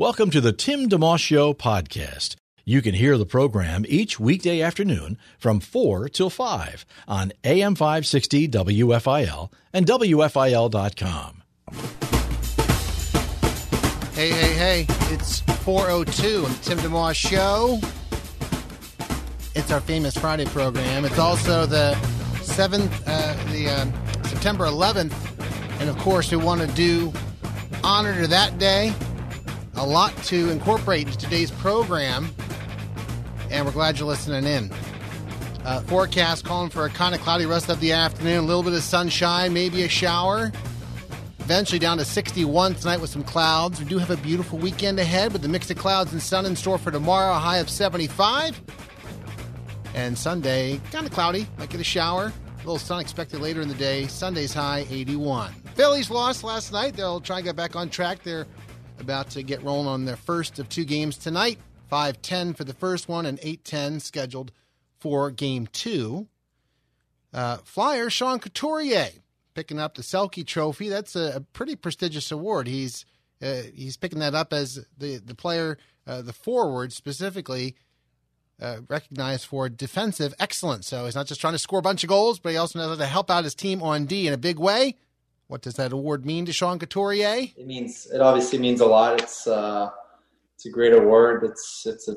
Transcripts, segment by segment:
Welcome to the Tim DeMoss Show podcast. You can hear the program each weekday afternoon from 4 till 5 on AM 560 WFIL and WFIL.com. Hey, hey, hey, it's 402 on the Tim DeMoss Show. It's our famous Friday program. It's also the 7th, uh, the uh, September 11th. And of course, we want to do honor to that day. A lot to incorporate into today's program. And we're glad you're listening in. Uh, forecast calling for a kind of cloudy rest of the afternoon, a little bit of sunshine, maybe a shower. Eventually down to 61 tonight with some clouds. We do have a beautiful weekend ahead with the mix of clouds and sun in store for tomorrow, a high of 75. And Sunday, kind of cloudy, might get a shower. A little sun expected later in the day. Sunday's high 81. Phillies lost last night. They'll try and get back on track. They're about to get rolling on their first of two games tonight. 5 10 for the first one and 8 10 scheduled for game two. Uh, Flyer, Sean Couturier picking up the Selke Trophy. That's a, a pretty prestigious award. He's uh, he's picking that up as the the player, uh, the forward specifically, uh, recognized for defensive excellence. So he's not just trying to score a bunch of goals, but he also knows how to help out his team on D in a big way. What does that award mean to Sean Couturier? It means it obviously means a lot. It's uh, it's a great award. It's it's a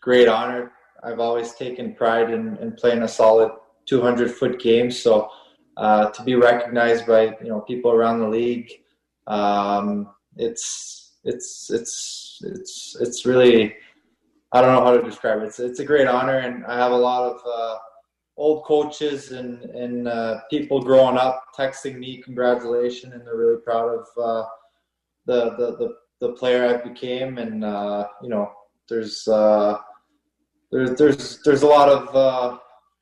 great honor. I've always taken pride in, in playing a solid 200 foot game. So uh, to be recognized by you know people around the league, um, it's it's it's it's it's really I don't know how to describe it. It's it's a great honor, and I have a lot of uh, old coaches and and uh, people growing up texting me congratulations, and they're really proud of uh, the, the the the player I became, and uh, you know there's uh, there's there's there's a lot of a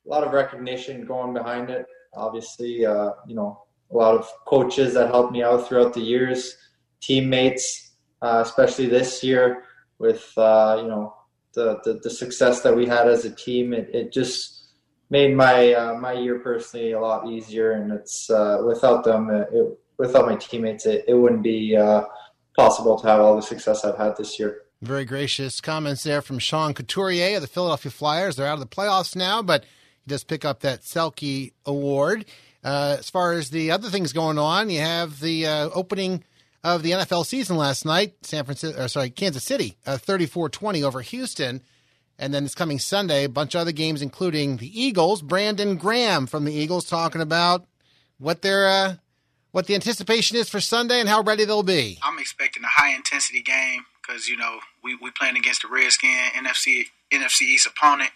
lot of recognition going behind it obviously, uh, you know, a lot of coaches that helped me out throughout the years, teammates, uh, especially this year with, uh, you know, the, the, the, success that we had as a team. It, it just made my, uh, my year personally a lot easier. And it's, uh, without them, it, without my teammates, it, it wouldn't be uh, possible to have all the success I've had this year. Very gracious comments there from Sean Couturier of the Philadelphia Flyers. They're out of the playoffs now, but he does pick up that Selke Award. Uh, as far as the other things going on, you have the uh, opening of the NFL season last night. San Francisco, sorry, Kansas City, uh, 34-20 over Houston. And then this coming Sunday, a bunch of other games, including the Eagles. Brandon Graham from the Eagles talking about what their uh, what the anticipation is for Sunday and how ready they'll be. I'm expecting a high intensity game because you know we we playing against the Redskin NFC NFC East opponent.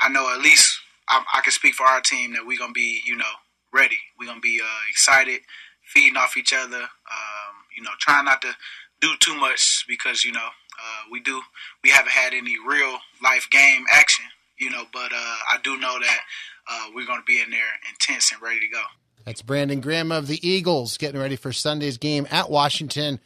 I know at least I, I can speak for our team that we're gonna be, you know, ready. We're gonna be uh, excited, feeding off each other. Um, you know, trying not to do too much because you know uh, we do we haven't had any real life game action. You know, but uh, I do know that uh, we're gonna be in there intense and ready to go. That's Brandon Graham of the Eagles getting ready for Sunday's game at Washington,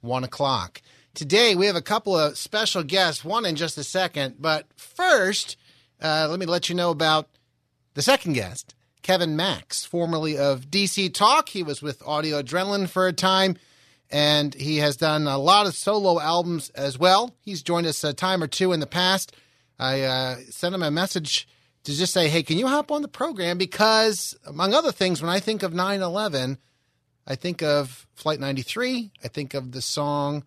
one o'clock. Today we have a couple of special guests. One in just a second, but first uh, let me let you know about the second guest, Kevin Max, formerly of DC Talk. He was with Audio Adrenaline for a time, and he has done a lot of solo albums as well. He's joined us a time or two in the past. I uh, sent him a message to just say, hey, can you hop on the program? Because, among other things, when I think of 9 11, I think of Flight 93. I think of the song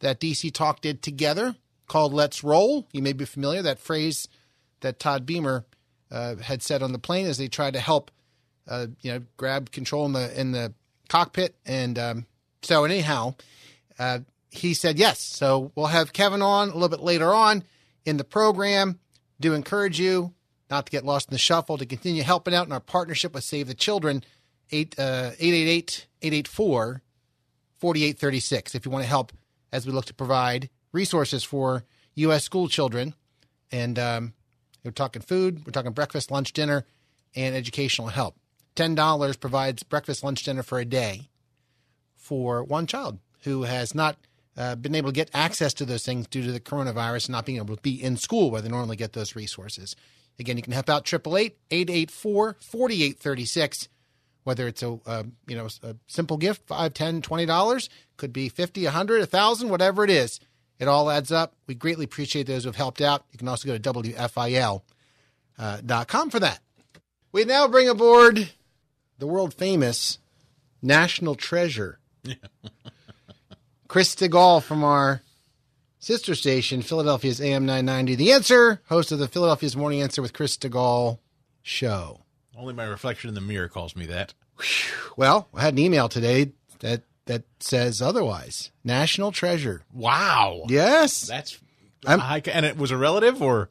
that DC Talk did together called Let's Roll. You may be familiar. That phrase that Todd Beamer uh, had said on the plane as they tried to help, uh, you know, grab control in the in the cockpit. And um, so, anyhow, uh, he said yes. So we'll have Kevin on a little bit later on in the program. Do encourage you not to get lost in the shuffle to continue helping out in our partnership with Save the Children. 888 884 4836 if you want to help as we look to provide resources for U.S. school children. And um, we're talking food, we're talking breakfast, lunch, dinner, and educational help. $10 provides breakfast, lunch, dinner for a day for one child who has not uh, been able to get access to those things due to the coronavirus and not being able to be in school where they normally get those resources. Again, you can help out 888 884 4836 whether it's a uh, you know a simple gift, five, ten, twenty dollars, could be fifty, a hundred, a thousand, whatever it is. It all adds up. We greatly appreciate those who have helped out. You can also go to WFIL.com uh, for that. We now bring aboard the world famous national treasure, Chris Stigall from our sister station, Philadelphia's AM 990. The Answer, host of the Philadelphia's Morning Answer with Chris Stigall show. Only my reflection in the mirror calls me that. Well, I had an email today that that says otherwise. National treasure. Wow. Yes. That's I'm- high, and it was a relative or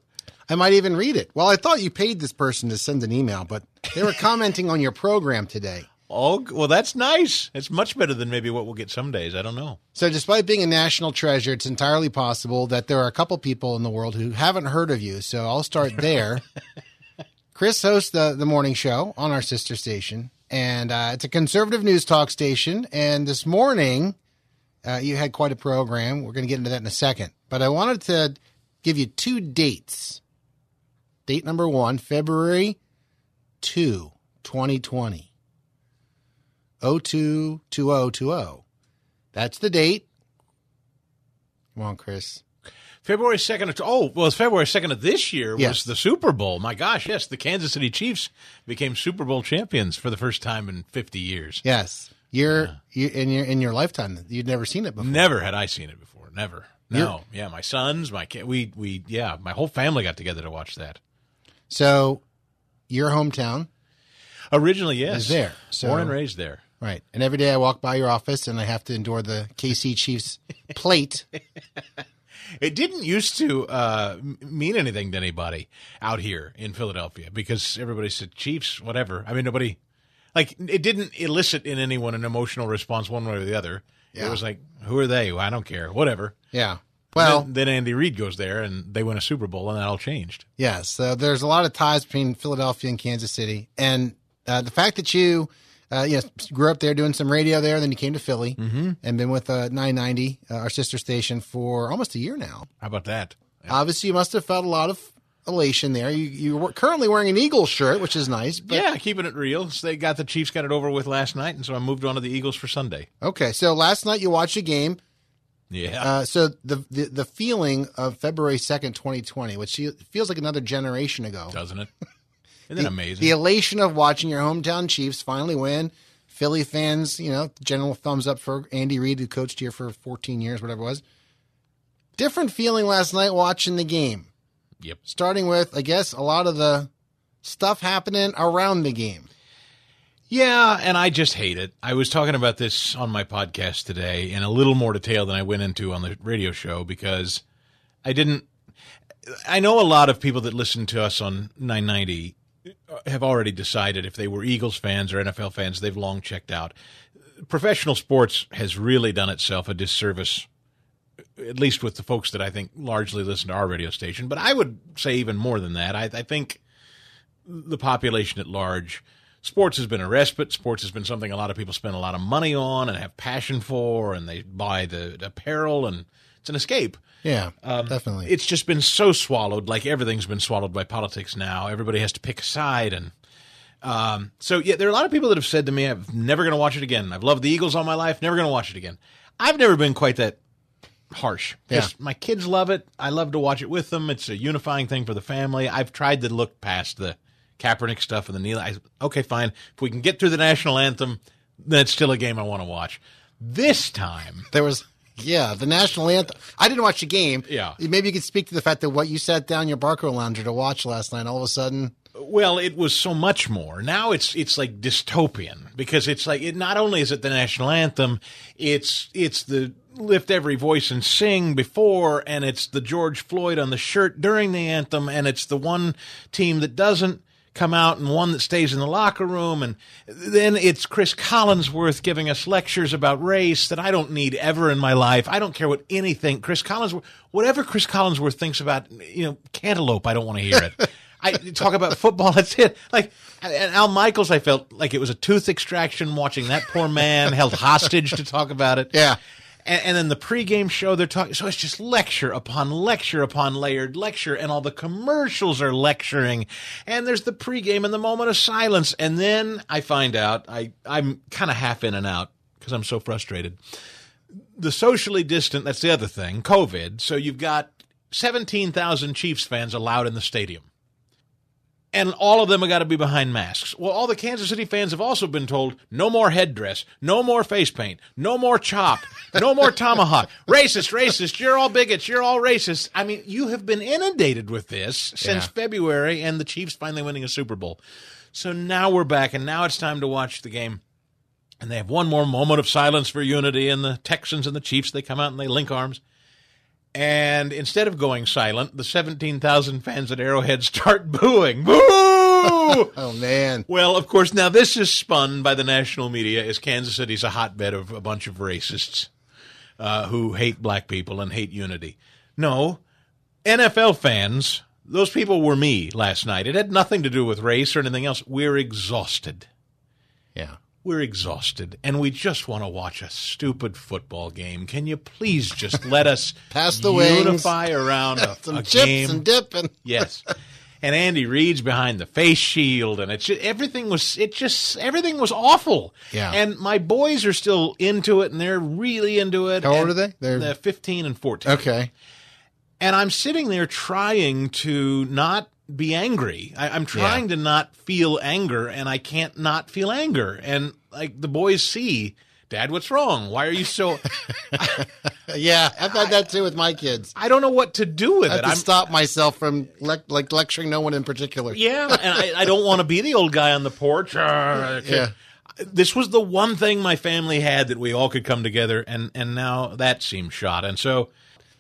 I might even read it. Well, I thought you paid this person to send an email, but they were commenting on your program today. Oh well that's nice. It's much better than maybe what we'll get some days. I don't know. So, despite being a national treasure, it's entirely possible that there are a couple people in the world who haven't heard of you. So, I'll start there. Chris hosts the, the morning show on our sister station, and uh, it's a conservative news talk station. And this morning, uh, you had quite a program. We're going to get into that in a second. But I wanted to give you two dates. Date number one, February 2, 2020. 022020. That's the date. Come on, Chris. February second. Of, oh well, it's February second of this year Yes. was the Super Bowl. My gosh, yes, the Kansas City Chiefs became Super Bowl champions for the first time in fifty years. Yes. You're, you in your in your lifetime. You'd never seen it before. Never had I seen it before. Never. No. Yeah, my sons, my kid, we we yeah, my whole family got together to watch that. So, your hometown, Originally, yes, Is there, so- born and raised there. Right? And every day I walk by your office and I have to endure the KC Chiefs plate. It didn't used to uh, mean anything to anybody out here in Philadelphia because everybody said Chiefs, whatever. I mean, nobody like it didn't elicit in anyone an emotional response one way or the other. Yeah. It was like, who are they? I don't care, whatever. Yeah. Well, then, then Andy Reid goes there and they win a Super Bowl, and that all changed. Yes, so there's a lot of ties between Philadelphia and Kansas City, and uh, the fact that you, uh, you know, grew up there doing some radio there, then you came to Philly and been with uh, 990, uh, our sister station, for almost a year now. How about that? Obviously, you must have felt a lot of elation there. You you were currently wearing an Eagles shirt, which is nice. But, yeah, keeping it real. So they got the Chiefs got it over with last night, and so I moved on to the Eagles for Sunday. Okay, so last night you watched a game. Yeah, Uh, so the, the the feeling of February second, 2020, which feels like another generation ago. doesn't it? Isn't that amazing? The elation of watching your hometown Chiefs finally win. Philly fans, you know, general thumbs up for Andy Reid, who coached here for 14 years, whatever it was. Different feeling last night watching the game. Yep. Starting with, I guess, a lot of the stuff happening around the game. Yeah, and I just hate it. I was talking about this on my podcast today in a little more detail than I went into on the radio show because I didn't. I know a lot of people that listen to us on 990 have already decided if they were Eagles fans or NFL fans, they've long checked out. Professional sports has really done itself a disservice, at least with the folks that I think largely listen to our radio station. But I would say even more than that. I, I think the population at large. Sports has been a respite. Sports has been something a lot of people spend a lot of money on and have passion for, and they buy the apparel, and it's an escape. Yeah, definitely. It's just been so swallowed, like everything's been swallowed by politics now. Everybody has to pick a side, and um, so yeah, there are a lot of people that have said to me, "I'm never going to watch it again. I've loved the Eagles all my life, never going to watch it again." I've never been quite that harsh. Yeah. My kids love it. I love to watch it with them. It's a unifying thing for the family. I've tried to look past the Kaepernick stuff and the Neil. I, okay, fine. If we can get through the national anthem, that's still a game I want to watch. This time, there was, yeah, the national anthem. I didn't watch the game. Yeah. Maybe you could speak to the fact that what you sat down your Barcalounger to watch last night, all of a sudden, Well, it was so much more. Now it's it's like dystopian because it's like it not only is it the national anthem, it's it's the lift every voice and sing before and it's the George Floyd on the shirt during the anthem and it's the one team that doesn't come out and one that stays in the locker room. And then it's Chris Collinsworth giving us lectures about race that I don't need ever in my life. I don't care what anything Chris Collinsworth, whatever Chris Collinsworth thinks about, you know, cantaloupe, I don't want to hear it. I talk about football. That's it. Like and Al Michaels, I felt like it was a tooth extraction watching that poor man held hostage to talk about it. Yeah. And, and then the pregame show, they're talking. So it's just lecture upon lecture upon layered lecture, and all the commercials are lecturing. And there's the pregame and the moment of silence. And then I find out I I'm kind of half in and out because I'm so frustrated. The socially distant. That's the other thing. COVID. So you've got seventeen thousand Chiefs fans allowed in the stadium and all of them have got to be behind masks. Well, all the Kansas City fans have also been told no more headdress, no more face paint, no more chop, no more tomahawk. Racist, racist, you're all bigots, you're all racist. I mean, you have been inundated with this since Yeah. February and the Chiefs finally winning a Super Bowl. So now we're back and now it's time to watch the game. And they have one more moment of silence for unity and the Texans and the Chiefs they come out and they link arms. And instead of going silent, the 17,000 fans at Arrowhead start booing. Boo! Oh man. well, of course, now this is spun by the national media as Kansas City's a hotbed of a bunch of racists uh, who hate black people and hate unity. No, NFL fans, those people were me last night. It had nothing to do with race or anything else. We're exhausted. Yeah. We're exhausted and we just want to watch a stupid football game. Can you please just let us Pass the wings. unify around a, Some a chips game? and dipping. Yes. And Andy Reid's behind the face shield, and it's just, everything was it just everything was awful. Yeah. And my boys are still into it, and they're really into it. How old are they? They're- they're fifteen and fourteen. Okay. And I'm sitting there trying to not be angry. I, I'm trying to not feel anger, and I can't not feel anger. And like the boys see, Dad, what's wrong? Why are you so? Yeah, I've had that too with my kids. I don't know what to do with I it. have to I'm stop myself from lec- like lecturing no one in particular. Yeah, and I, I don't want to be the old guy on the porch. Yeah. This was the one thing my family had that we all could come together, and and now that seems shot. And so,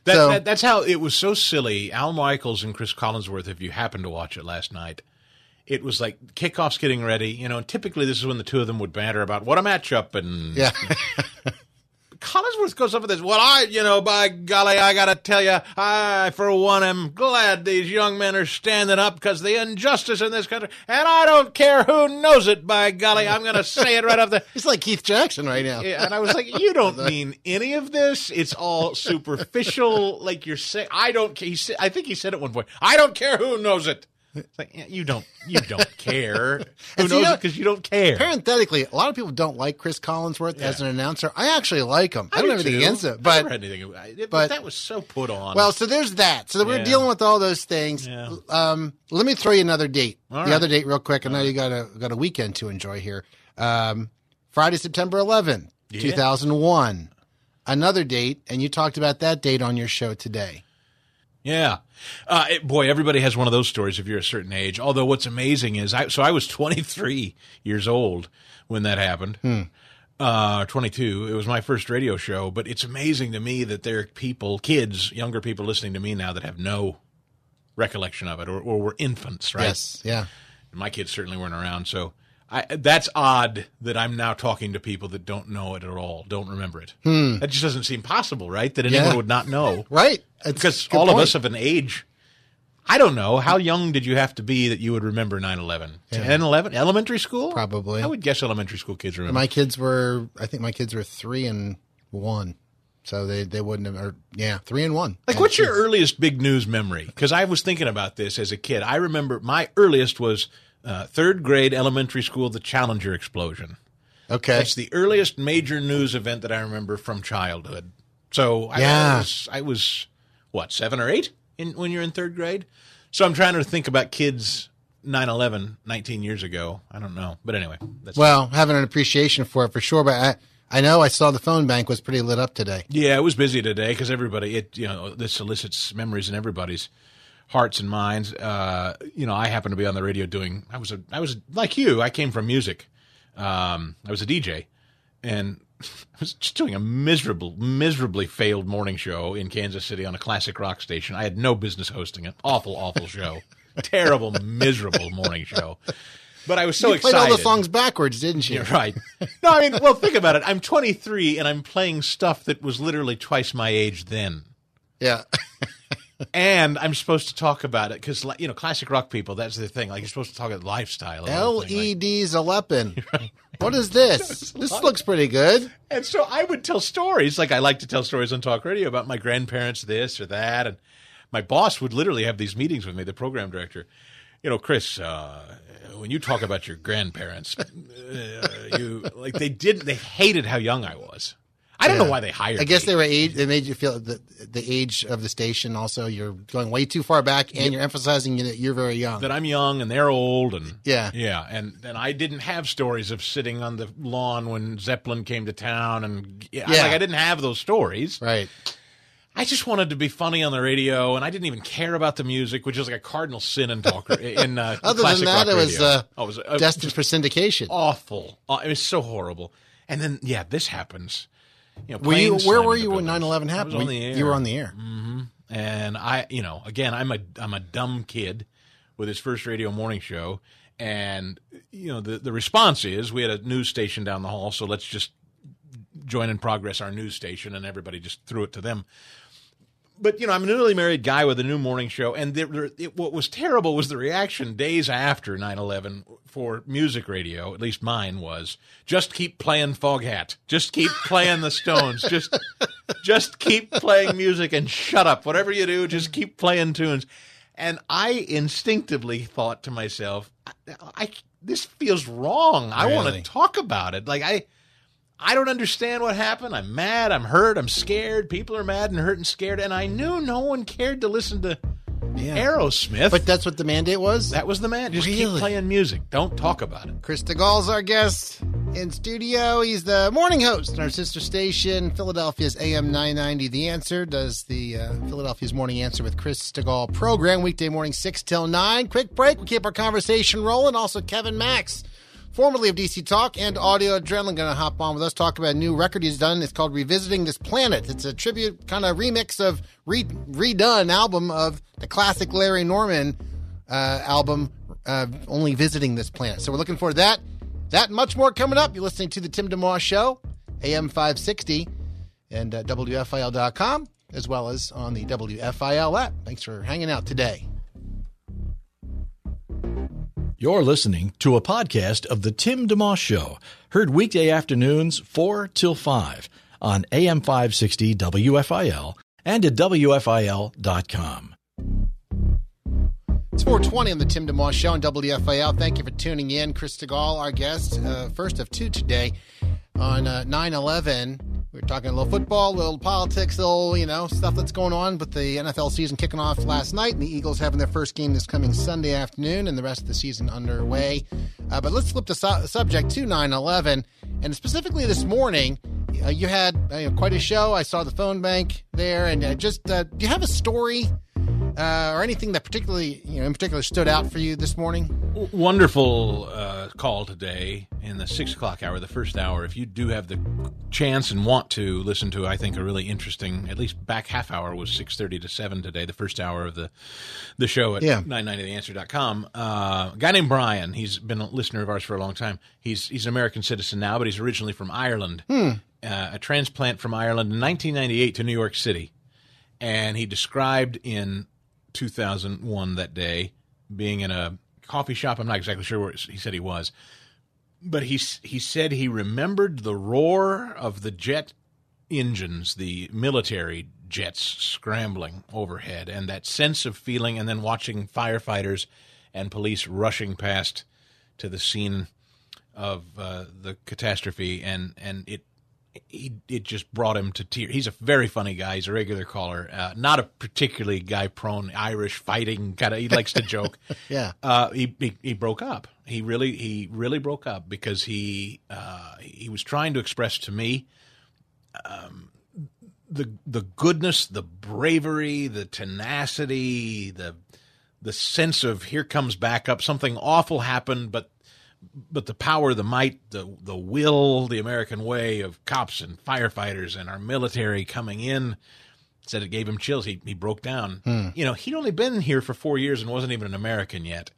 that, So- that that's how it was so silly. Al Michaels and Chris Collinsworth, if you happened to watch it last night, it was like kickoffs getting ready. You know, and typically this is when the two of them would banter about what a matchup and Yeah. Collinsworth goes up with this. Well, I, you know, by golly, I got to tell you, I, for one, am glad these young men are standing up because the injustice in this country, and I don't care who knows it, by golly, I'm going to say it right off the. He's like Keith Jackson right now. Yeah, and I was like, you don't mean any of this. It's all superficial. Like you're saying, I don't. He said, I think he said at one point, I don't care who knows it. It's like yeah, you don't. You don't care. Who knows you know- because you don't care. Parenthetically, a lot of people don't like Chris Collinsworth as an announcer. I actually like him. I, don't do have anything against it, but anything. But, but- that was so put on. well, so there's that. So we're Yeah. dealing with all those things. Yeah. Um, let me throw you another date. All the right. other date, real quick. I know you got a got a weekend to enjoy here. Um, Friday, September 11th, 2001. Another date, and you talked about that date on your show today. Yeah. Uh, it- boy, everybody has one of those stories if you're a certain age. Although what's amazing is, I, so I was 23 years old when that happened. Uh, 22. It was my first radio show, but it's amazing to me that there are people, kids, younger people listening to me now that have no recollection of it or, or were infants, right? Yes. Yeah. My kids certainly weren't around. So I, that's odd that I'm now talking to people that don't know it at all, don't remember it. Hmm. That just doesn't seem possible, right? That anyone Yeah. would not know Right. Because all of us of an age. I don't know. How young did you have to be that you would remember 9 11? 10, 11? Elementary school? Probably. I would guess elementary school kids remember. My kids were, I think my kids were three and one. So they, they wouldn't have, or, yeah, three and one. like, what's your earliest big news memory? Because I was thinking about this as a kid. I remember my earliest was uh, third grade elementary school, the Challenger explosion. Okay. That's the earliest major news event that I remember from childhood. So I, Yeah. I was, I was what seven or eight in, when you're in third grade. So I'm trying to think about kids 9/11 19 years ago. I don't know, but anyway, that's Well, having an appreciation for it for sure, but I, I know I saw the phone bank was pretty lit up today. yeah. It was busy today because everybody it you know this elicits memories in everybody's hearts and minds. Uh, you know, I happen to be on the radio doing. I was a I was like you. I came from music. Um, I was a DJ, and I was just doing a miserable, miserably failed morning show in Kansas City on a classic rock station. I had no business hosting it. Awful, awful show. terrible, miserable morning show. But I was so you played excited. all the songs backwards, didn't you? You're right. No, I mean, well, think about it. I'm 23 and I'm playing stuff that was literally twice my age then. Yeah. and I'm supposed to talk about it because, you know, classic rock people, that's the thing. Like, you're supposed to talk about lifestyle. and L everything, E like- What is this? This looks pretty good. And so I would tell stories, like I like to tell stories on talk radio about my grandparents, this or that. And my boss would literally have these meetings with me, the program director. You know, Chris, uh, when you talk about your grandparents, uh, you like they didn't. they hated how young I was. I don't know why they hired I guess me. they were age. They made you feel the the age of the station. Also, you're going way too far back, and you're emphasizing that you're very young. that I'm young and they're old and Yeah. yeah and and I didn't have stories of sitting on the lawn when Zeppelin came to town and yeah, Yeah. like I didn't have those stories. right. I just wanted to be funny on the radio and I didn't even care about the music, which is like a cardinal sin in talk in uh, Other classic than that, rock it was uh, oh, it was uh, destined for syndication. awful. Uh, it was so horrible. And then yeah, this happens. You know, were you? Where were you when buildings. 9/11 I was happened? on the you- air. You were on the air. Mm-hmm. and I, you know, again, I'm a I'm a dumb kid with his first radio morning show, and you know, the the response is we had a news station down the hall, so let's just join in progress our news station, and everybody just threw it to them. But you know, I'm a newly married guy with a new morning show, and there- it, what was terrible was the reaction days after 9/11 for music radio. At least mine was just keep playing Foghat, just keep playing the Stones, just just keep playing music and shut up. Whatever you do, just keep playing tunes. And I instinctively thought to myself, I, I this feels wrong. I want to talk about it. Like I. I don't understand what happened. I'm mad. I'm hurt. I'm scared. People are mad and hurt and scared. And I knew no one cared to listen to Aerosmith. But that's what the mandate was. that was the mandate. Just keep playing music. Don't talk about it. Chris Stigall's our guest in studio. He's the morning host in our sister station, Philadelphia's AM 990. The Answer does the uh, Philadelphia's Morning Answer with Chris Stigall program, weekday morning 6 till 9. Quick break. We keep our conversation rolling. Also, Kevin Max, formerly of DC Talk and Audio Adrenaline, going to hop on with us, talk about a new record he's done. It's called Revisiting This Planet. It's a tribute, kind of remix of re- redone album of the classic Larry Norman uh, album, uh, Only Visiting This Planet. So we're looking forward to that. That much more coming up. You're listening to The Tim DeMoss Show, AM 560, and uh, WFIL.com, as well as on the WFIL app. Thanks for hanging out today. You're listening to a podcast of The Tim DeMoss Show, heard weekday afternoons 4 till 5 on AM 560 WFIL and at WFIL.com. It's 420 on the Tim DeMoss Show on WFIL. Thank you for tuning in. Chris Stigall, our guest, uh, first of two today on uh, 9-11. We are talking a little football, a little politics, a little, you know, stuff that's going on with the NFL season kicking off last night and the Eagles having their first game this coming Sunday afternoon and the rest of the season underway. Uh, but let's flip the su- subject to 9-11. And specifically this morning, uh, you had uh, quite a show. I saw the phone bank there. And uh, just, uh, do you have a story uh, or anything that particularly, you know, in particular stood out for you this morning? W- Wonderful uh, call today in the six o'clock hour, the first hour. If you do have the chance and want to listen to, I think a really interesting, at least back half hour was six thirty to seven today. The first hour of the the show at Yeah. nine ninety theanswer.com. Uh, a guy named Brian. He's been a listener of ours for a long time. He's he's an American citizen now, but he's originally from Ireland. Uh, a transplant from Ireland in 1998 to New York City, and he described in 2001 that day being in a coffee shop. I'm not exactly sure where he said he was, but he he said he remembered the roar of the jet engines, the military jets scrambling overhead, and that sense of feeling, and then watching firefighters and police rushing past to the scene of uh, the catastrophe, and and it he it just brought him to tears. He's a very funny guy. He's a regular caller. Uh, not a particularly guy prone Irish fighting kind of. He likes to joke. Yeah. Uh, he, he he broke up. He really he really broke up because he uh, he was trying to express to me um, the the goodness, the bravery, the tenacity, the the sense of here comes backup. Something awful happened, but but the power, the might, the the will, the American way of cops and firefighters and our military coming in said it gave him chills. He he broke down. You know, he'd only been here for four years and wasn't even an American yet.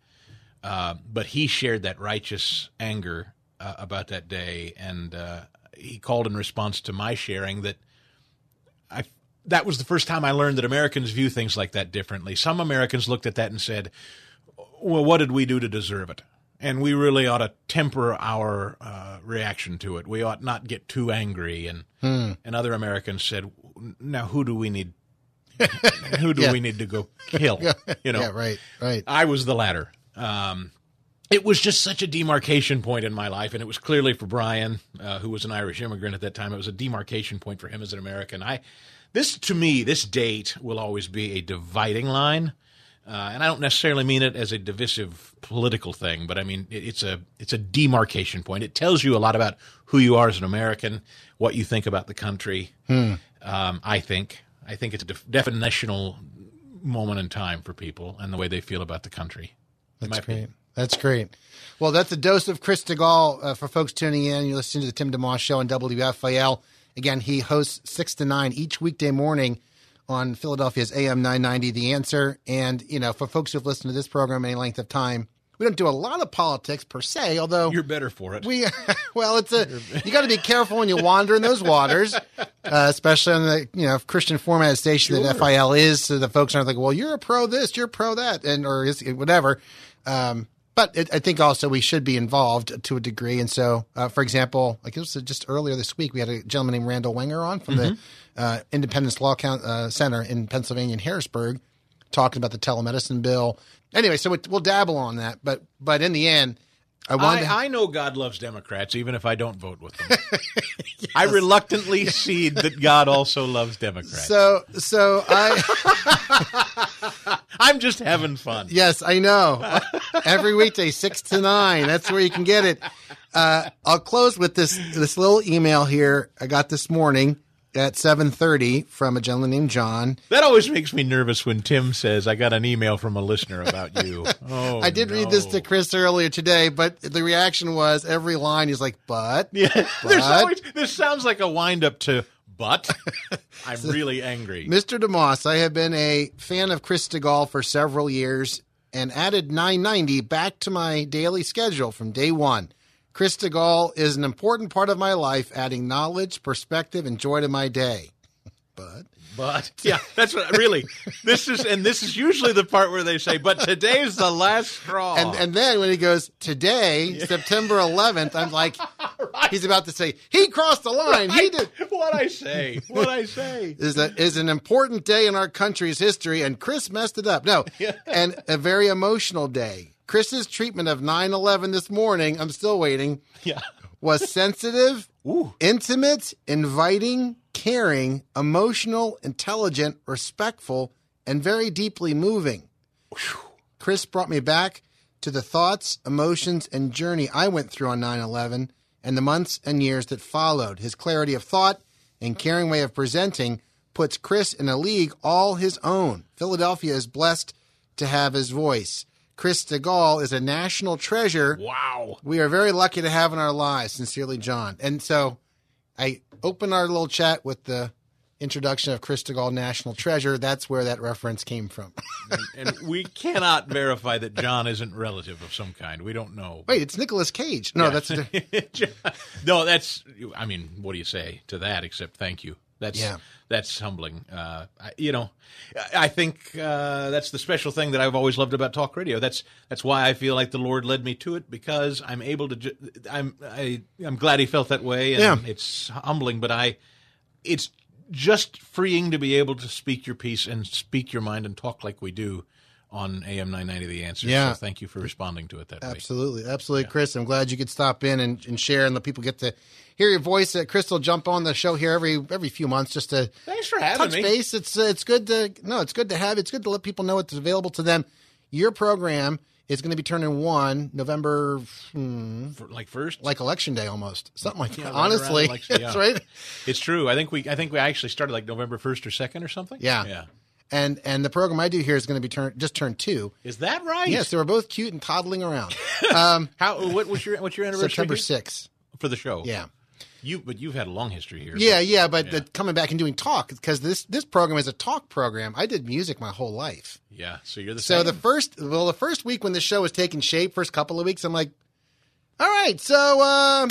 Uh, but he shared that righteous anger uh, about that day, and uh, he called in response to my sharing that I that was the first time I learned that Americans view things like that differently. Some Americans looked at that and said, "Well, what did we do to deserve it?" And we really ought to temper our uh, reaction to it. We ought not get too angry. And and other Americans said, "Now, who do we need? who do Yeah. we need to go kill?" You know, yeah, right, right. I was the latter. Um, it was just such a demarcation point in my life, and it was clearly for Brian, uh, who was an Irish immigrant at that time. It was a demarcation point for him as an American. I, this to me, this date will always be a dividing line, uh, and I don't necessarily mean it as a divisive political thing, but I mean it, it's a it's a demarcation point. It tells you a lot about who you are as an American, what you think about the country. Um, I think I think it's a def- definitional moment in time for people and the way they feel about the country. That's great. opinion. That's great. Well, that's a dose of Chris Stigall uh, for folks tuning in. You're listening to the Tim DeMoss Show on WFIL. Again, he hosts 6 to 9 each weekday morning on Philadelphia's AM 990, The Answer. And, you know, for folks who've listened to this program any length of time, we don't do a lot of politics per se, although You're better for it. we well it's a you got to be careful when you wander in those waters uh, especially on the you know christian format station that fil is so the folks aren't like well you're a pro this you're pro that and or is whatever um, but it, I think also we should be involved to a degree. And so, uh, for example, like it was just earlier this week, we had a gentleman named Randall Wenger on from the uh, Independence Law Coun uh, Center in Pennsylvania in Harrisburg, talking about the telemedicine bill. Anyway, so it, we'll dabble on that, but but in the end, I wanted. to, I, I know God loves Democrats, even if I don't vote with them. I reluctantly cede that God also loves Democrats. so so I I'm just having fun. yes I know every weekday six to nine. That's where you can get it. Uh, I'll close with this this little email here I got this morning at seven thirty from a gentleman named John. That always makes me nervous when Tim says, I got an email from a listener about you. Oh, I did read this to Chris earlier today, but the reaction was every line he's like, "But Yeah, there's But- always, this sounds like a wind up to, but I'm really angry. Mr. DeMoss, I have been a fan of Chris Stigall for several years and added 990 back to my daily schedule from day one. Chris Stigall is an important part of my life, adding knowledge, perspective, and joy to my day. But But yeah, that's what really this is, and this is usually the part where they say, "But today's the last straw." and and then when he goes today, September 11th, I'm like, he's about to say he crossed the line. He did. what I say, what I say. is a, is an important day in our country's history, and Chris messed it up. No, and a very emotional day. Chris's treatment of 9-11 this morning, I'm still waiting, Yeah, was sensitive, intimate, inviting, caring, emotional, intelligent, respectful, and very deeply moving. Chris brought me back to the thoughts, emotions, and journey I went through on 9 11 and the months and years that followed. His clarity of thought and caring way of presenting puts Chris in a league all his own. Philadelphia is blessed to have his voice. Chris de Stigall is a national treasure wow. we are very lucky to have in our lives. Sincerely, John. And so I open our little chat with the introduction of Chris de Stigall, National Treasure. That's where that reference came from. And we cannot verify that John isn't relative of some kind. We don't know. Wait, it's Nicolas Cage. No, that's no. That's. I mean, what do you say to that? Except thank you. That's Yeah. that's humbling. Uh, I, you know, I- think uh, that's the special thing that I've always loved about talk radio. That's that's why I feel like the Lord led me to it because I'm able to. Ju- I'm I, I'm glad He felt that way, and Yeah. it's humbling. But I, it's just freeing to be able to speak your piece and speak your mind and talk like we do on AM 990 The Answer. Yeah. So thank you for responding to it that way. absolutely, absolutely, Chris. I'm glad you could stop in and, and share and let people get to hear your voice. Uh, Chris will jump on the show here every every few months just to Thanks for having touch me. base. It's uh, it's good to no, it's good to have. It's good to let people know what's available to them. Your program is going to be turning one November, hmm, like first, like election day almost, something like Yeah, that. right Honestly, election, that's right. It's true. I think we I think we actually started like November first or second or something. Yeah. Yeah. And and the program I do here is going to be turn just turned two. Is that right? Yes, so we're both cute and toddling around. Um, How? What was your what's your anniversary? September sixth. for the show. Yeah. You, but you've had a long history here. Yeah, yeah, but The, coming back and doing talk because this this program is a talk program. I did music my whole life. Yeah, so you're the So same. the first, well, the first week when the show was taking shape, first couple of weeks, I'm like, all right, so uh,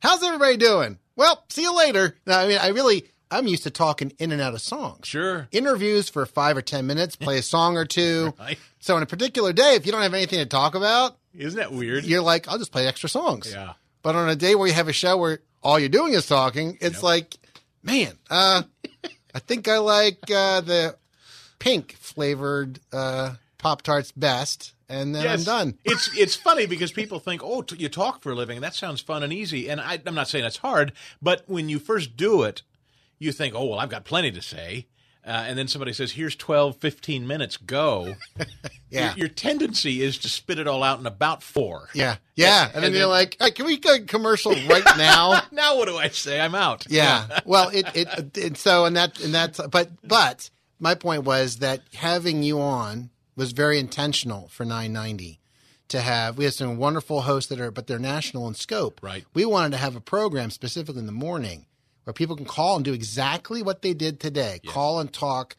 how's everybody doing? Well, see you later. No, I mean, I really, I'm used to talking in and out of songs. Sure. Interviews for five or ten minutes, play a song or two. Right. So on a particular day, if you don't have anything to talk about, Isn't that weird? you're like, I'll just play extra songs. Yeah. But on a day where you have a show where all you're doing is talking, it's like, man, uh, I think I like uh, the pink flavored uh, Pop Tarts best, and then I'm done. It's it's funny because people think, oh, t- you talk for a living, and that sounds fun and easy. And I, I'm not saying it's hard, but when you first do it, you think, oh, well, I've got plenty to say. Uh, and then somebody says, here's 12, 15 minutes, go. Yeah. Your, your tendency is to spit it all out in about four. Yeah, yeah. And, then and you're then- like, hey, can we go commercial right now? Now what do I say? I'm out. yeah. Well, it, it it so and that and that's but but my point was that having you on was very intentional for 990 to have we have some wonderful hosts that are but they're national in scope. Right. We wanted to have a program specifically in the morning where people can call and do exactly what they did today. Call and talk,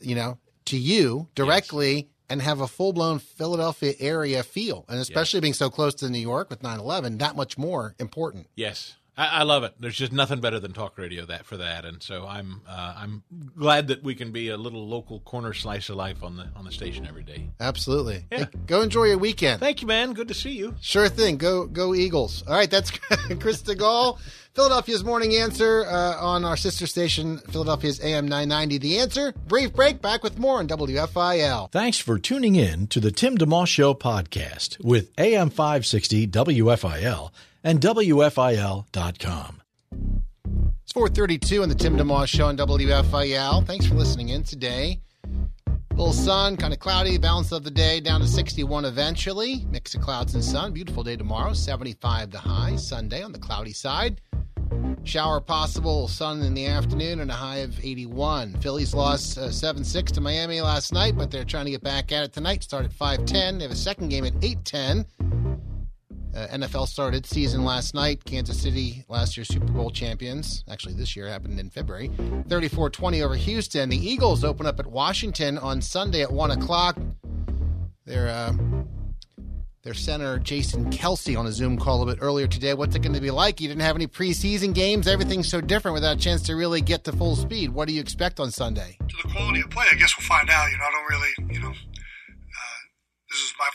you know, to you directly and have a full blown Philadelphia area feel. And especially being so close to New York with 9/11, that much more important. Yes, I, I love it. There's just nothing better than talk radio that for that, and so I'm uh, I'm glad that we can be a little local corner slice of life on the on the station every day. Absolutely. Yeah. Hey, go enjoy your weekend. Thank you, man. Good to see you. Sure thing. Go go Eagles. All right, that's Chris Stigall, Philadelphia's morning answer uh, on our sister station, Philadelphia's AM 990. The answer. Brief break. Back with more on WFIL. Thanks for tuning in to the Tim DeMoss Show podcast with AM 560 WFIL and WFIL.com. It's 432 on the Tim DeMoss Show on WFIL. Thanks for listening in today. Little sun, kind of cloudy, balance of the day down to 61 eventually. Mix of clouds and sun. Beautiful day tomorrow, 75 the high. Sunday on the cloudy side. Shower possible, sun in the afternoon, and a high of 81. Phillies lost uh, 7 6 to Miami last night, but they're trying to get back at it tonight. Start at 5 10. They have a second game at 8 10. Uh, NFL started season last night. Kansas City, last year's Super Bowl champions. Actually, this year happened in February. 34 20 over Houston. The Eagles open up at Washington on Sunday at 1 o'clock. Their, uh, their center, Jason Kelce, on a Zoom call a bit earlier today. What's it going to be like? You didn't have any preseason games. Everything's so different without a chance to really get to full speed. What do you expect on Sunday? to the quality of play, I guess we'll find out. You know, I don't really, you know,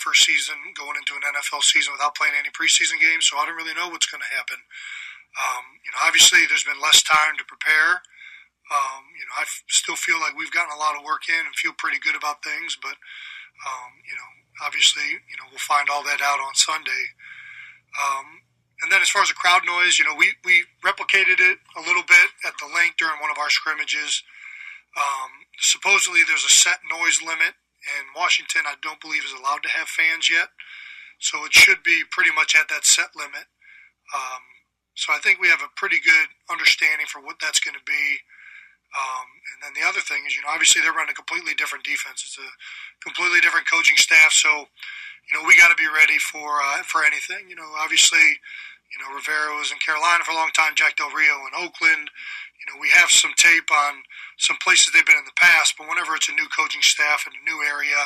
first season going into an NFL season without playing any preseason games, so I don't really know what's going to happen. Um, you know, obviously there's been less time to prepare. Um, you know, I f- still feel like we've gotten a lot of work in and feel pretty good about things, but um, you know, obviously, you know, we'll find all that out on Sunday. Um, and then as far as the crowd noise, you know, we, we replicated it a little bit at the Linc during one of our scrimmages. Um, supposedly there's a set noise limit, and Washington, I don't believe, is allowed to have fans yet. So it should be pretty much at that set limit. Um, so I think we have a pretty good understanding for what that's going to be. Um, and then the other thing is, you know, obviously they're running a completely different defense. It's a completely different coaching staff. So, you know, we got to be ready for uh, for anything. You know, obviously, you know, Rivera was in Carolina for a long time, Jack Del Rio in Oakland. You know, we have some tape on some places they've been in the past, but whenever it's a new coaching staff in a new area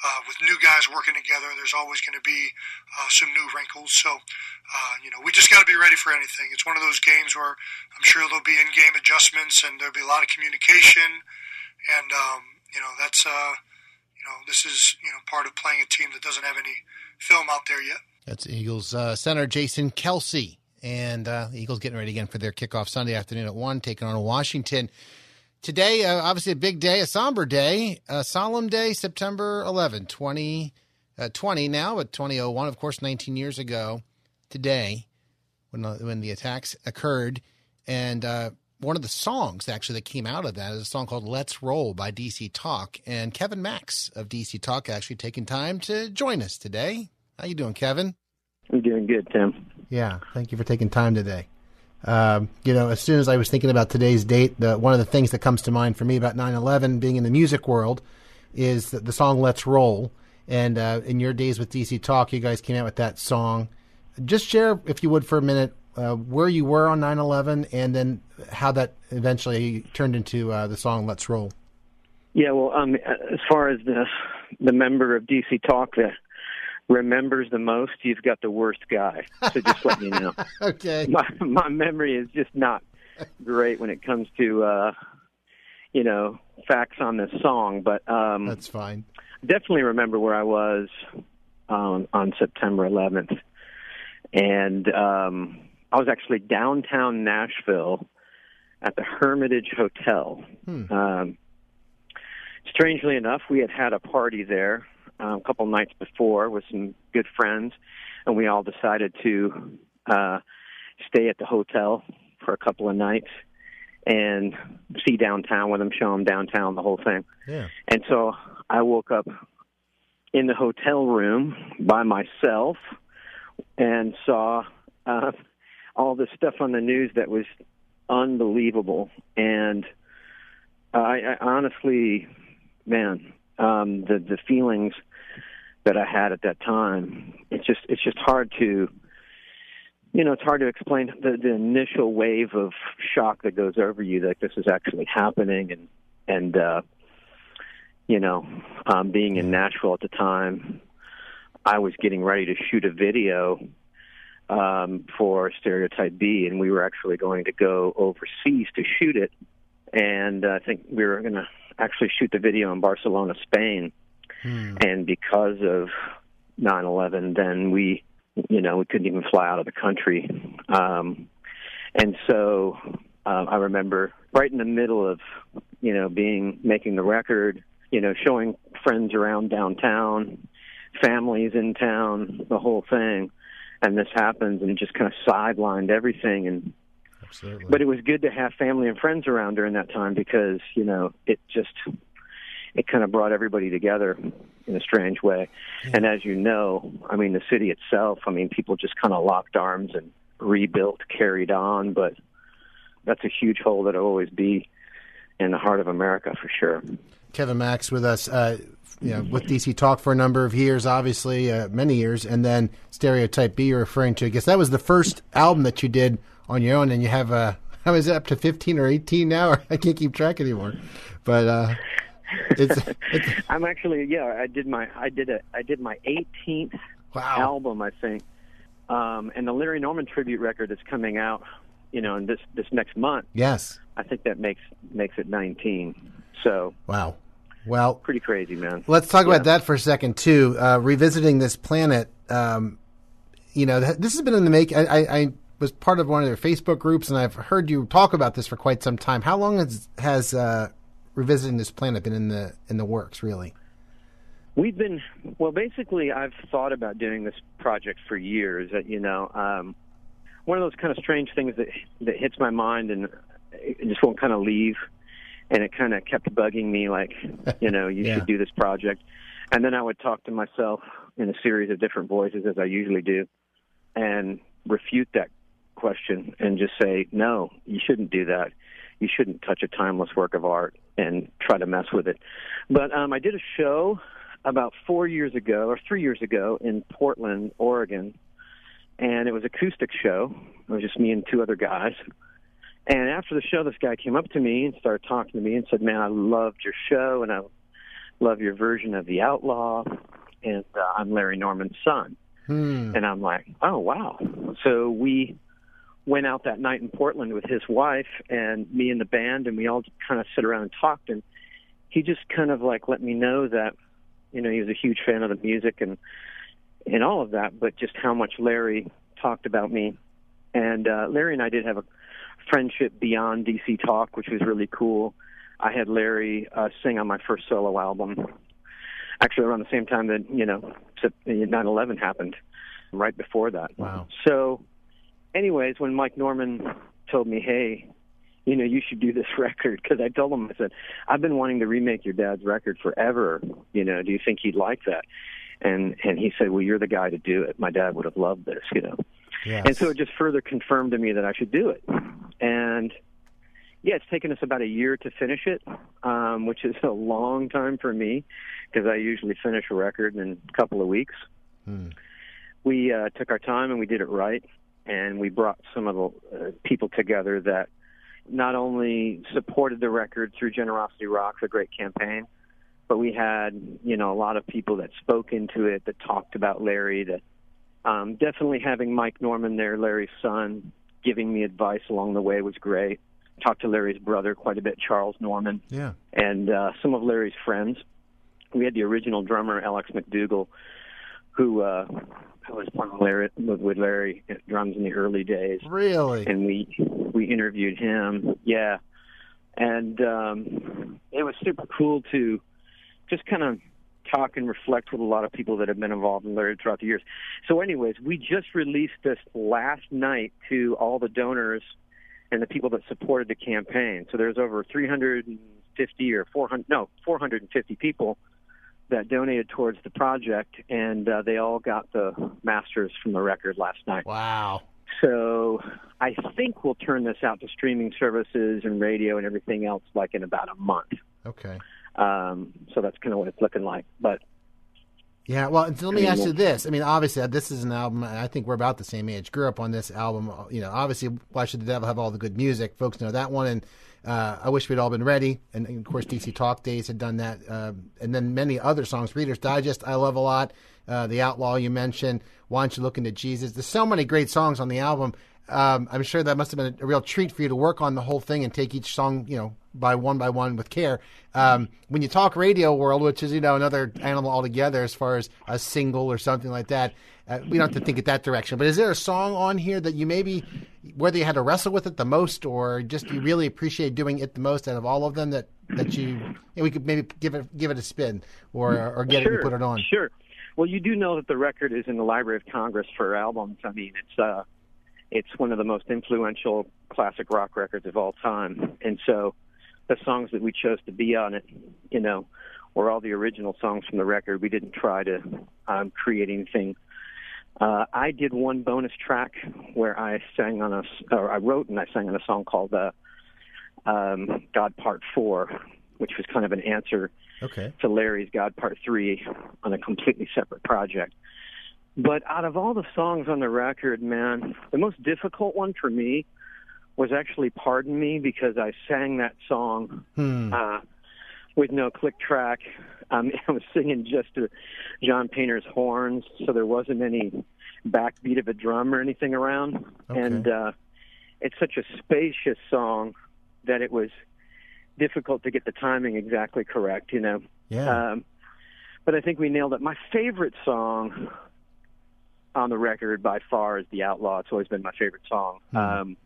uh, with new guys working together, there's always going to be uh, some new wrinkles. So, uh, you know, we just got to be ready for anything. It's one of those games where I'm sure there'll be in-game adjustments and there'll be a lot of communication, and um, you know, that's uh, you know, this is you know part of playing a team that doesn't have any film out there yet. That's Eagles uh, center Jason Kelce. And uh, the Eagles getting ready again for their kickoff Sunday afternoon at 1, taking on Washington. Today, uh, obviously a big day, a somber day, a solemn day, September 11, 20, uh, 20 now, but 2001, of course, 19 years ago today when, uh, when the attacks occurred. And uh, one of the songs actually that came out of that is a song called Let's Roll by DC Talk. And Kevin Max of DC Talk actually taking time to join us today. How you doing, Kevin? I'm doing good, Tim. Yeah, thank you for taking time today. Um, you know, as soon as I was thinking about today's date, the, one of the things that comes to mind for me about 9/11 being in the music world is the, the song "Let's Roll." And uh, in your days with DC Talk, you guys came out with that song. Just share, if you would, for a minute, uh, where you were on 9/11, and then how that eventually turned into uh, the song "Let's Roll." Yeah, well, um, as far as the the member of DC Talk that remembers the most, you've got the worst guy. So just let me know. okay. My my memory is just not great when it comes to uh, you know facts on this song, but um, that's fine. Definitely remember where I was um, on September 11th, and um, I was actually downtown Nashville at the Hermitage Hotel. Hmm. Um, strangely enough, we had had a party there uh, a couple nights before with some good friends, and we all decided to uh, stay at the hotel for a couple of nights and see downtown with them, show them downtown, the whole thing. Yeah. And so I woke up in the hotel room by myself and saw uh, all this stuff on the news that was unbelievable. And I, I honestly, man, um, the the feelings that I had at that time, it's just it's just hard to you know, it's hard to explain the, the initial wave of shock that goes over you that this is actually happening and and uh you know, um being in Nashville at the time, I was getting ready to shoot a video um for Stereotype Be and we were actually going to go overseas to shoot it and uh, I think we were going to actually shoot the video in Barcelona, Spain. Hmm. And because of 9/11 then we you know, we couldn't even fly out of the country. Um, and so uh, I remember right in the middle of, you know, being making the record, you know, showing friends around downtown, families in town, the whole thing. And this happens and just kind of sidelined everything. And Absolutely. but it was good to have family and friends around during that time because you know it just it kind of brought everybody together in a strange way. And as you know, I mean, the city itself, I mean, people just kind of locked arms and rebuilt, carried on, but that's a huge hole that'll always be in the heart of America for sure. Kevin Max with us, uh, you know, with DC Talk for a number of years, obviously, uh, many years, and then Stereotype Be you're referring to. I guess that was the first album that you did on your own, and you have a, how is it up to 15 or 18 now? I can't keep track anymore. But, uh, it's, it's I'm actually yeah. I did my I did a I did my 18th wow. album I think, um, and the Larry Norman tribute record is coming out, you know, in this this next month. Yes. I think that makes makes it 19. So Wow. Well, pretty crazy, man. Let's talk Yeah. about that for a second too. Uh, revisiting this planet, um, you know, this has been in the make. I, I, I was part of one of their Facebook groups, and I've heard you talk about this for quite some time. How long has has uh, revisiting this planet been in the in the works? Really? We've been well. Basically, I've thought about doing this project for years. You know, um, one of those kind of strange things that that hits my mind and it just won't kind of leave, and it kind of kept bugging me. Like, you know, you Yeah. should do this project, and then I would talk to myself in a series of different voices, as I usually do, and refute that question and just say, no, you shouldn't do that. You shouldn't touch a timeless work of art and try to mess with it. But um, I did a show about four years ago or three years ago in Portland, Oregon, and it was acoustic show. It was just me and two other guys. And after the show, this guy came up to me and started talking to me and said, "Man, I loved your show and I love your version of The Outlaw, and uh, I'm Larry Norman's son." Hmm. And I'm like, "Oh wow!" So we went out that night in Portland with his wife and me and the band, and we all kind of sit around and talked. And he just kind of like let me know that, you know, he was a huge fan of the music and and all of that, but just how much Larry talked about me. And uh, Larry and I did have a friendship beyond DC Talk, which was really cool. I had Larry uh, sing on my first solo album, actually around the same time that you know 9/11 happened, right before that. Wow. So, anyways, when Mike Norman told me, "Hey, you know, you should do this record," because I told him, I said, "I've been wanting to remake your dad's record forever. You know, do you think he'd like that?" And and he said, "Well, you're the guy to do it. My dad would have loved this." You know. Yes. And so it just further confirmed to me that I should do it. And yeah, it's taken us about a year to finish it, um, which is a long time for me because I usually finish a record in a couple of weeks. Hmm. We uh, took our time and we did it right. And we brought some of the uh, people together that not only supported the record through Generosity Rocks, a great campaign, but we had you know a lot of people that spoke into it, that talked about Larry, that um, definitely having Mike Norman there, Larry's son, giving me advice along the way was great. Talked to Larry's brother quite a bit, Charles Norman, Yeah. and uh, some of Larry's friends. We had the original drummer, Alex MacDougall, who uh, who was playing with Larry, with Larry at drums in the early days Really? and we we interviewed him. Yeah, and um, it was super cool to just kind of talk and reflect with a lot of people that have been involved in Larry throughout the years. So, anyways, we just released this last night to all the donors and the people that supported the campaign. So there's over 350 or 400 no 450 people that donated towards the project, and uh, they all got the masters from the record last night. Wow. So I think we'll turn this out to streaming services and radio and everything else like in about a month. Okay. Um, so that's kind of what it's looking like. But Yeah, well, let me I mean, ask you this. I mean, obviously, uh, this is an album. I think we're about the same age. Grew up on this album. uh, You know, obviously, Why Should the Devil Have All the Good Music? Folks know that one. And uh, I Wish We'd All Been Ready. And, and, of course, DC Talk Days had done that. Uh, and then many other songs. Reader's Digest, I love a lot. Uh, the Outlaw, you mentioned. Why Don't You Look Into Jesus? There's so many great songs on the album. Um, I'm sure that must have been a, real treat for you to work on the whole thing and take each song, you know, by one by one with care. Um, when you talk radio world, which is you know another animal altogether as far as a single or something like that, uh, we don't have to think it that direction. But is there a song on here that you maybe whether you had to wrestle with it the most or just you really appreciate doing it the most out of all of them that that you, you know, we could maybe give it give it a spin or or get it and put it on. Sure. Well, you do know that the record is in the Library of Congress for albums. I mean, it's uh, it's one of the most influential classic rock records of all time, and so the songs that we chose to be on it, you know, were all the original songs from the record. We didn't try to um, create anything. Uh, I did one bonus track where I sang on a, or I wrote and I sang on a song called uh, um, God Part Four, which was kind of an answer Okay. to Larry's God Part 3 on a completely separate project. But out of all the songs on the record, man, the most difficult one for me was actually Pardon Me because I sang that song Hmm. uh, with no click track. Um, I was singing just to John Painter's horns, so there wasn't any backbeat of a drum or anything around. Okay. And uh, it's such a spacious song that it was difficult to get the timing exactly correct, you know. Yeah. Um, but I think we nailed it. My favorite song on the record by far is The Outlaw. It's always been my favorite song. Um,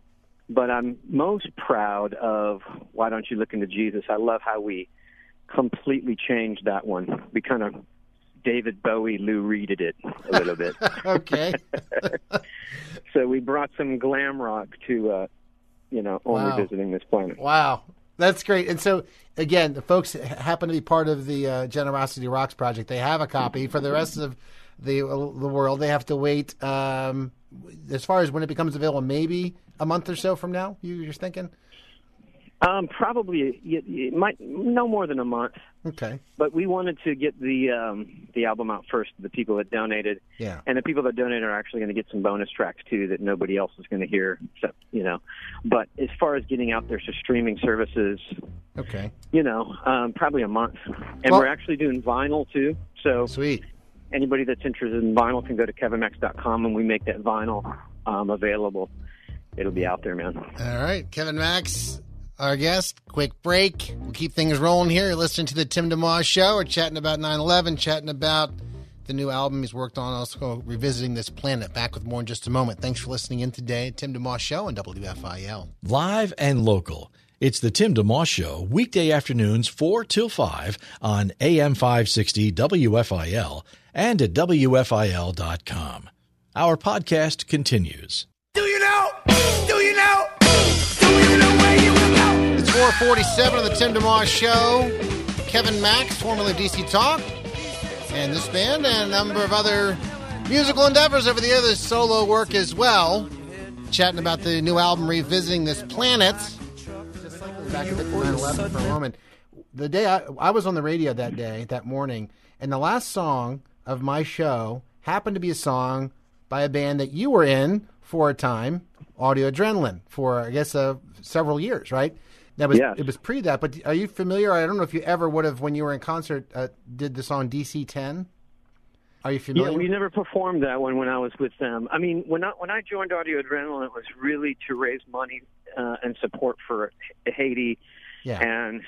but I'm most proud of Why Don't You Look Into Jesus. I love how we completely changed that one. We kind of David Bowie, Lou Reeded it a little bit. okay. so we brought some glam rock to, uh, you know, only Wow. visiting this planet. Wow, that's great. And so, again, the folks happen to be part of the uh, Generosity Rocks project. They have a copy. For the rest of the the world, they have to wait. Um, as far as when it becomes available, maybe a month or so from now. You, you're thinking? Um, probably it, it might no more than a month. Okay. But we wanted to get the um, the album out first to the people that donated, Yeah. and the people that donated are actually going to get some bonus tracks too that nobody else is going to hear, except you know. But as far as getting out there to streaming services, Okay. you know, um, probably a month. And Well- we're actually doing vinyl too. So sweet. Anybody that's interested in vinyl can go to kevinmax.com and we make that vinyl um, available. It'll be out there, man. All right, Kevin Max, our guest. Quick break. We'll keep things rolling here. You're listening to the Tim DeMoss Show. We're chatting about 9/11, chatting about the new album he's worked on, also revisiting this planet. Back with more in just a moment. Thanks for listening in today. Tim DeMoss Show on WFIL. Live and local. It's the Tim DeMoss Show, weekday afternoons 4 till 5 on AM 560 WFIL and at WFIL.com. Our podcast continues. Do you know? Do you know? Do you know where you will go? It's 447 of the Tim DeMoss Show. Kevin Max, formerly of DC Talk, and this band, and a number of other musical endeavors over the year, this solo work as well. Chatting about the new album, Revisiting This Planet. Just like we're back at the 9/11 for a moment. The day I, I was on the radio that day, that morning, and the last song of my show happened to be a song by a band that you were in for a time, Audio Adrenaline, for I guess uh, several years, right? That was Yes. it was pre that, but are you familiar? I don't know if you ever would have when you were in concert uh, did the song DC Ten. Are you familiar? Yeah, we never performed that one when I was with them. I mean, when I when I joined Audio Adrenaline, it was really to raise money uh, and support for Haiti Yeah. and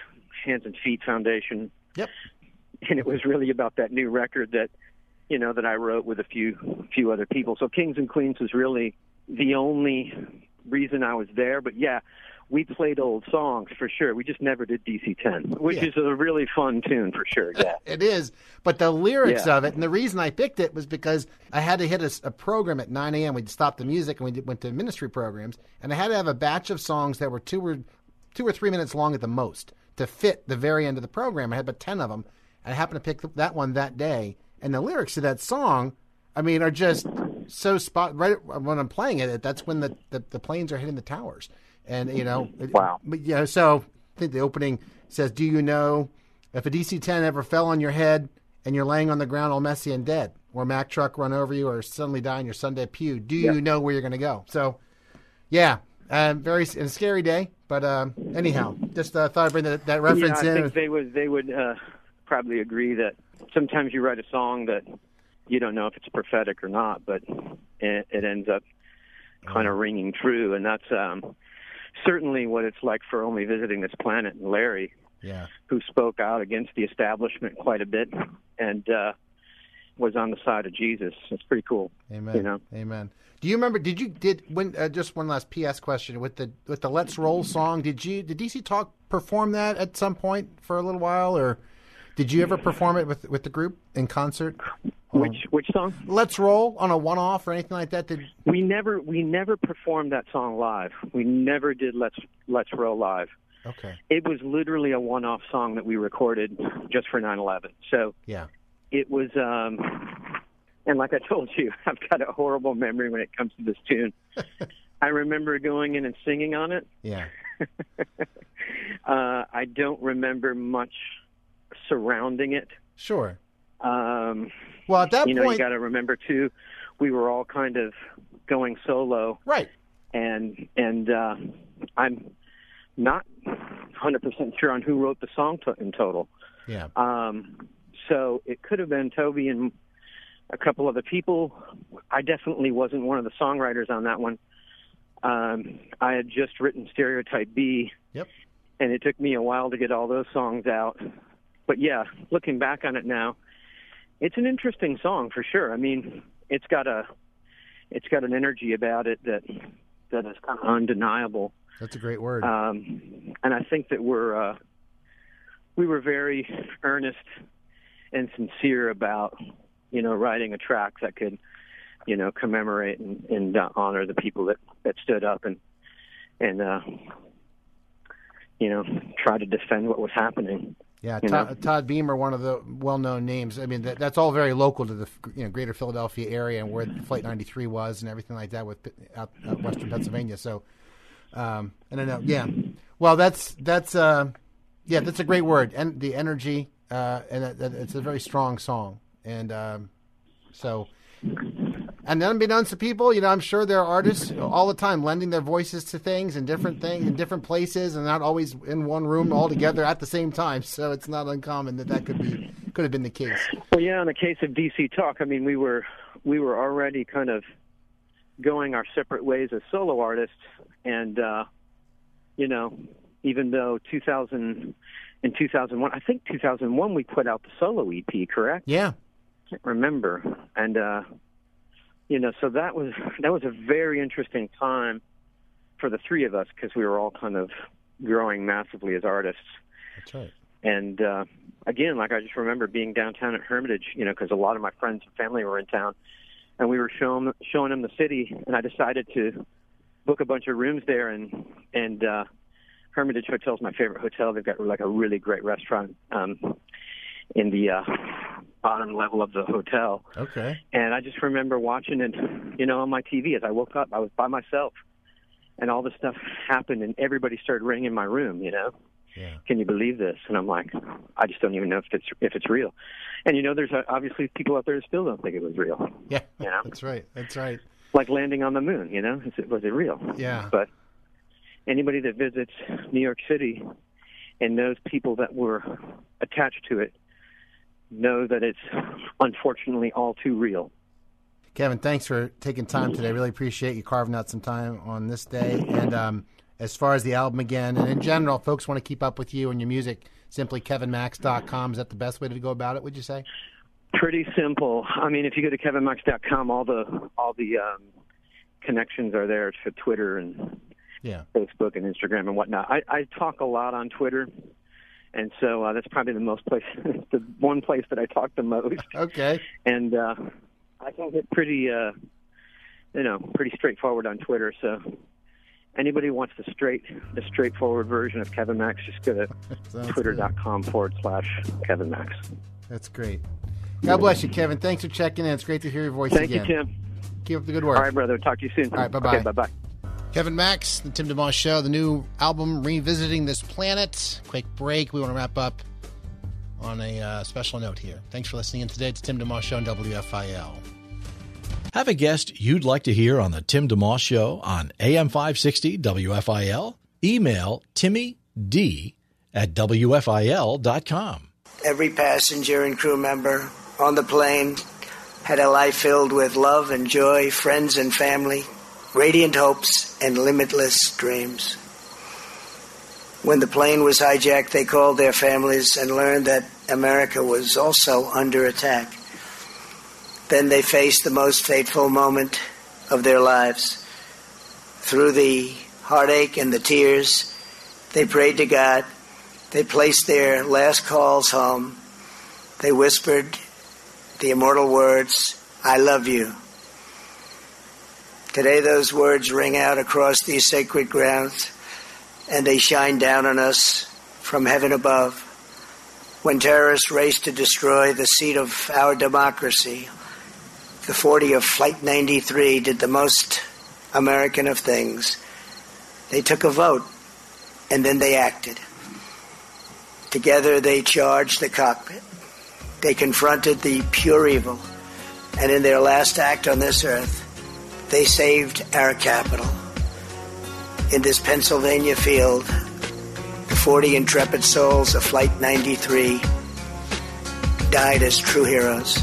Hands and Feet Foundation. Yep. And it was really about that new record that you know that I wrote with a few few other people. So Kings and Queens was really the only reason I was there. But yeah, we played old songs for sure. We just never did DC Ten, which Yeah. is a really fun tune for sure. Yeah. It is, but the lyrics Yeah. of it, and the reason I picked it was because I had to hit a program at 9 a.m. We'd stop the music and we went to ministry programs, and I had to have a batch of songs that were two or two or three minutes long at the most to fit the very end of the program. I had about ten of them, and I happened to pick that one that day. And the lyrics to that song, I mean, are just so spot right when I'm playing it. That's when the, the, the planes are hitting the towers, and you know, it- Wow. But yeah, so I think the opening says, "Do you know if a DC-10 ever fell on your head and you're laying on the ground all messy and dead, or a Mack truck run over you, or suddenly die in your Sunday pew? Do you know where you're going to go?" So, yeah, uh, very scary day. But uh, anyhow, just uh, thought I'd bring that, that reference yeah, I in. think they would they would uh, probably agree that sometimes you write a song that you don't know if it's prophetic or not, but it, it ends up kind of ringing true, and that's um, certainly what it's like for only visiting this planet. And Larry, yeah, who spoke out against the establishment quite a bit, and uh, was on the side of Jesus. It's pretty cool. Amen. You know. Amen. Do you remember? Did you did when? Uh, just one last PS question with the with the Let's Roll song. Did you did DC Talk perform that at some point for a little while, or did you ever perform it with with the group in concert? Which which song? Let's Roll on a one off or anything like that? Did We never we never performed that song live. We never did Let's Let's Roll live. okay. It was literally a one-off song that we recorded just for 9/11. So Yeah. it was, um, and like I told you, I've got a horrible memory when it comes to this tune. I remember going in and singing on it. Yeah. Uh, I don't remember much surrounding it. Sure. Um, Well, at that you know, point, you got to remember too, we were all kind of going solo, right? and and uh, I'm not 100% sure on who wrote the song to- in total. Yeah. Um, so it could have been Toby and a couple other people. I definitely wasn't one of the songwriters on that one. Um, I had just written Stereotype Be. Yep. And it took me a while to get all those songs out. But yeah, looking back on it now, it's an interesting song for sure. I mean, it's got a it's got an energy about it that that is kind of undeniable. That's a great word. Um, and I think that we're uh, we were very earnest and sincere about you know writing a track that could you know commemorate and, and uh, honor the people that that stood up and and uh, you know try to defend what was happening. Yeah, Todd. Todd Beamer, one of the well-known names. I mean, that, that's all very local to the you know greater Philadelphia area and where Flight 93 was and everything like that with out, out western Pennsylvania. So, um, and I know, yeah. Well, that's that's uh, yeah, that's a great word and the energy, uh, and it, it- it's a very strong song. And um, so, and unbeknownst to people, you know, I'm sure there are artists all the time lending their voices to things and different things in different places, and not always in one room all together at the same time. So it's not uncommon that that could be could have been the case. Well, yeah. In the case of DC Talk, I mean, we were we were already kind of going our separate ways as solo artists, and uh, you know, even though 2000 in 2001, I think 2001 we put out the solo EP, correct? Yeah, can't remember, and uh, you know, so that was that was a very interesting time for the three of us because we were all kind of growing massively as artists. that's right. And uh, again, like I just remember being downtown at Hermitage, you know, because a lot of my friends and family were in town, and we were showing showing them the city, and I decided to book a bunch of rooms there, and and uh, Hermitage Hotel is my favorite hotel. They've got like a really great restaurant um, in the uh, bottom level of the hotel, Okay. and I just remember watching it, you know, on my TV as I woke up. I was by myself, and all this stuff happened, and everybody started ringing my room, you know. Yeah. Can you believe this? And I'm like, I just don't even know if it's if it's real. And you know, there's uh, obviously people out there that still don't think it was real. Yeah, you know? that's right. That's right. Like landing on the moon. You know, Is it, was it real? Yeah. But anybody that visits New York City and knows people that were attached to it know that it's unfortunately all too real. Kevin, thanks for taking time today. Really appreciate you carving out some time on this day. And um, as far as the album again, and in general, folks want to keep up with you and your music, simply kevinmax.com. Is that the best way to go about it, would you say? Pretty simple. I mean, if you go to kevinmax.com, all the all the um, connections are there to Twitter and yeah. Facebook and Instagram and whatnot. I, I talk a lot on Twitter, and so uh, that's probably the most place, the one place that I talk the most. Okay. And uh, I can get pretty, uh, you know, pretty straightforward on Twitter. So anybody who wants the straight, the straightforward version of Kevin Max, just go to twitter.com forward slash Kevin Max. That's great. God bless you, Kevin. Thanks for checking in. It's great to hear your voice Thank again. you, Tim. Keep up the good work. All right, brother. Talk to you soon. All right, bye-bye. Okay, bye-bye. Kevin Max, the Tim DeMoss Show, the new album Revisiting This Planet. Quick break. We want to wrap up on a uh, special note here. Thanks for listening in today. It's Tim DeMoss Show on WFIL. Have a guest you'd like to hear on the Tim DeMoss Show on AM 560 WFIL? Email Timmy D at WFIL.com. Every passenger and crew member on the plane had a life filled with love and joy, friends and family, radiant hopes, and limitless dreams. When the plane was hijacked, they called their families and learned that America was also under attack. Then they faced the most fateful moment of their lives. Through the heartache and the tears, they prayed to God. They placed their last calls home. They whispered the immortal words, I love you. Today, those words ring out across these sacred grounds, and they shine down on us from heaven above. When terrorists race to destroy the seat of our democracy, the 40 of Flight 93 did the most American of things. They took a vote, and then they acted. Together, they charged the cockpit. They confronted the pure evil, and in their last act on this earth, they saved our capital. In this Pennsylvania field, the 40 intrepid souls of Flight 93 died as true heroes.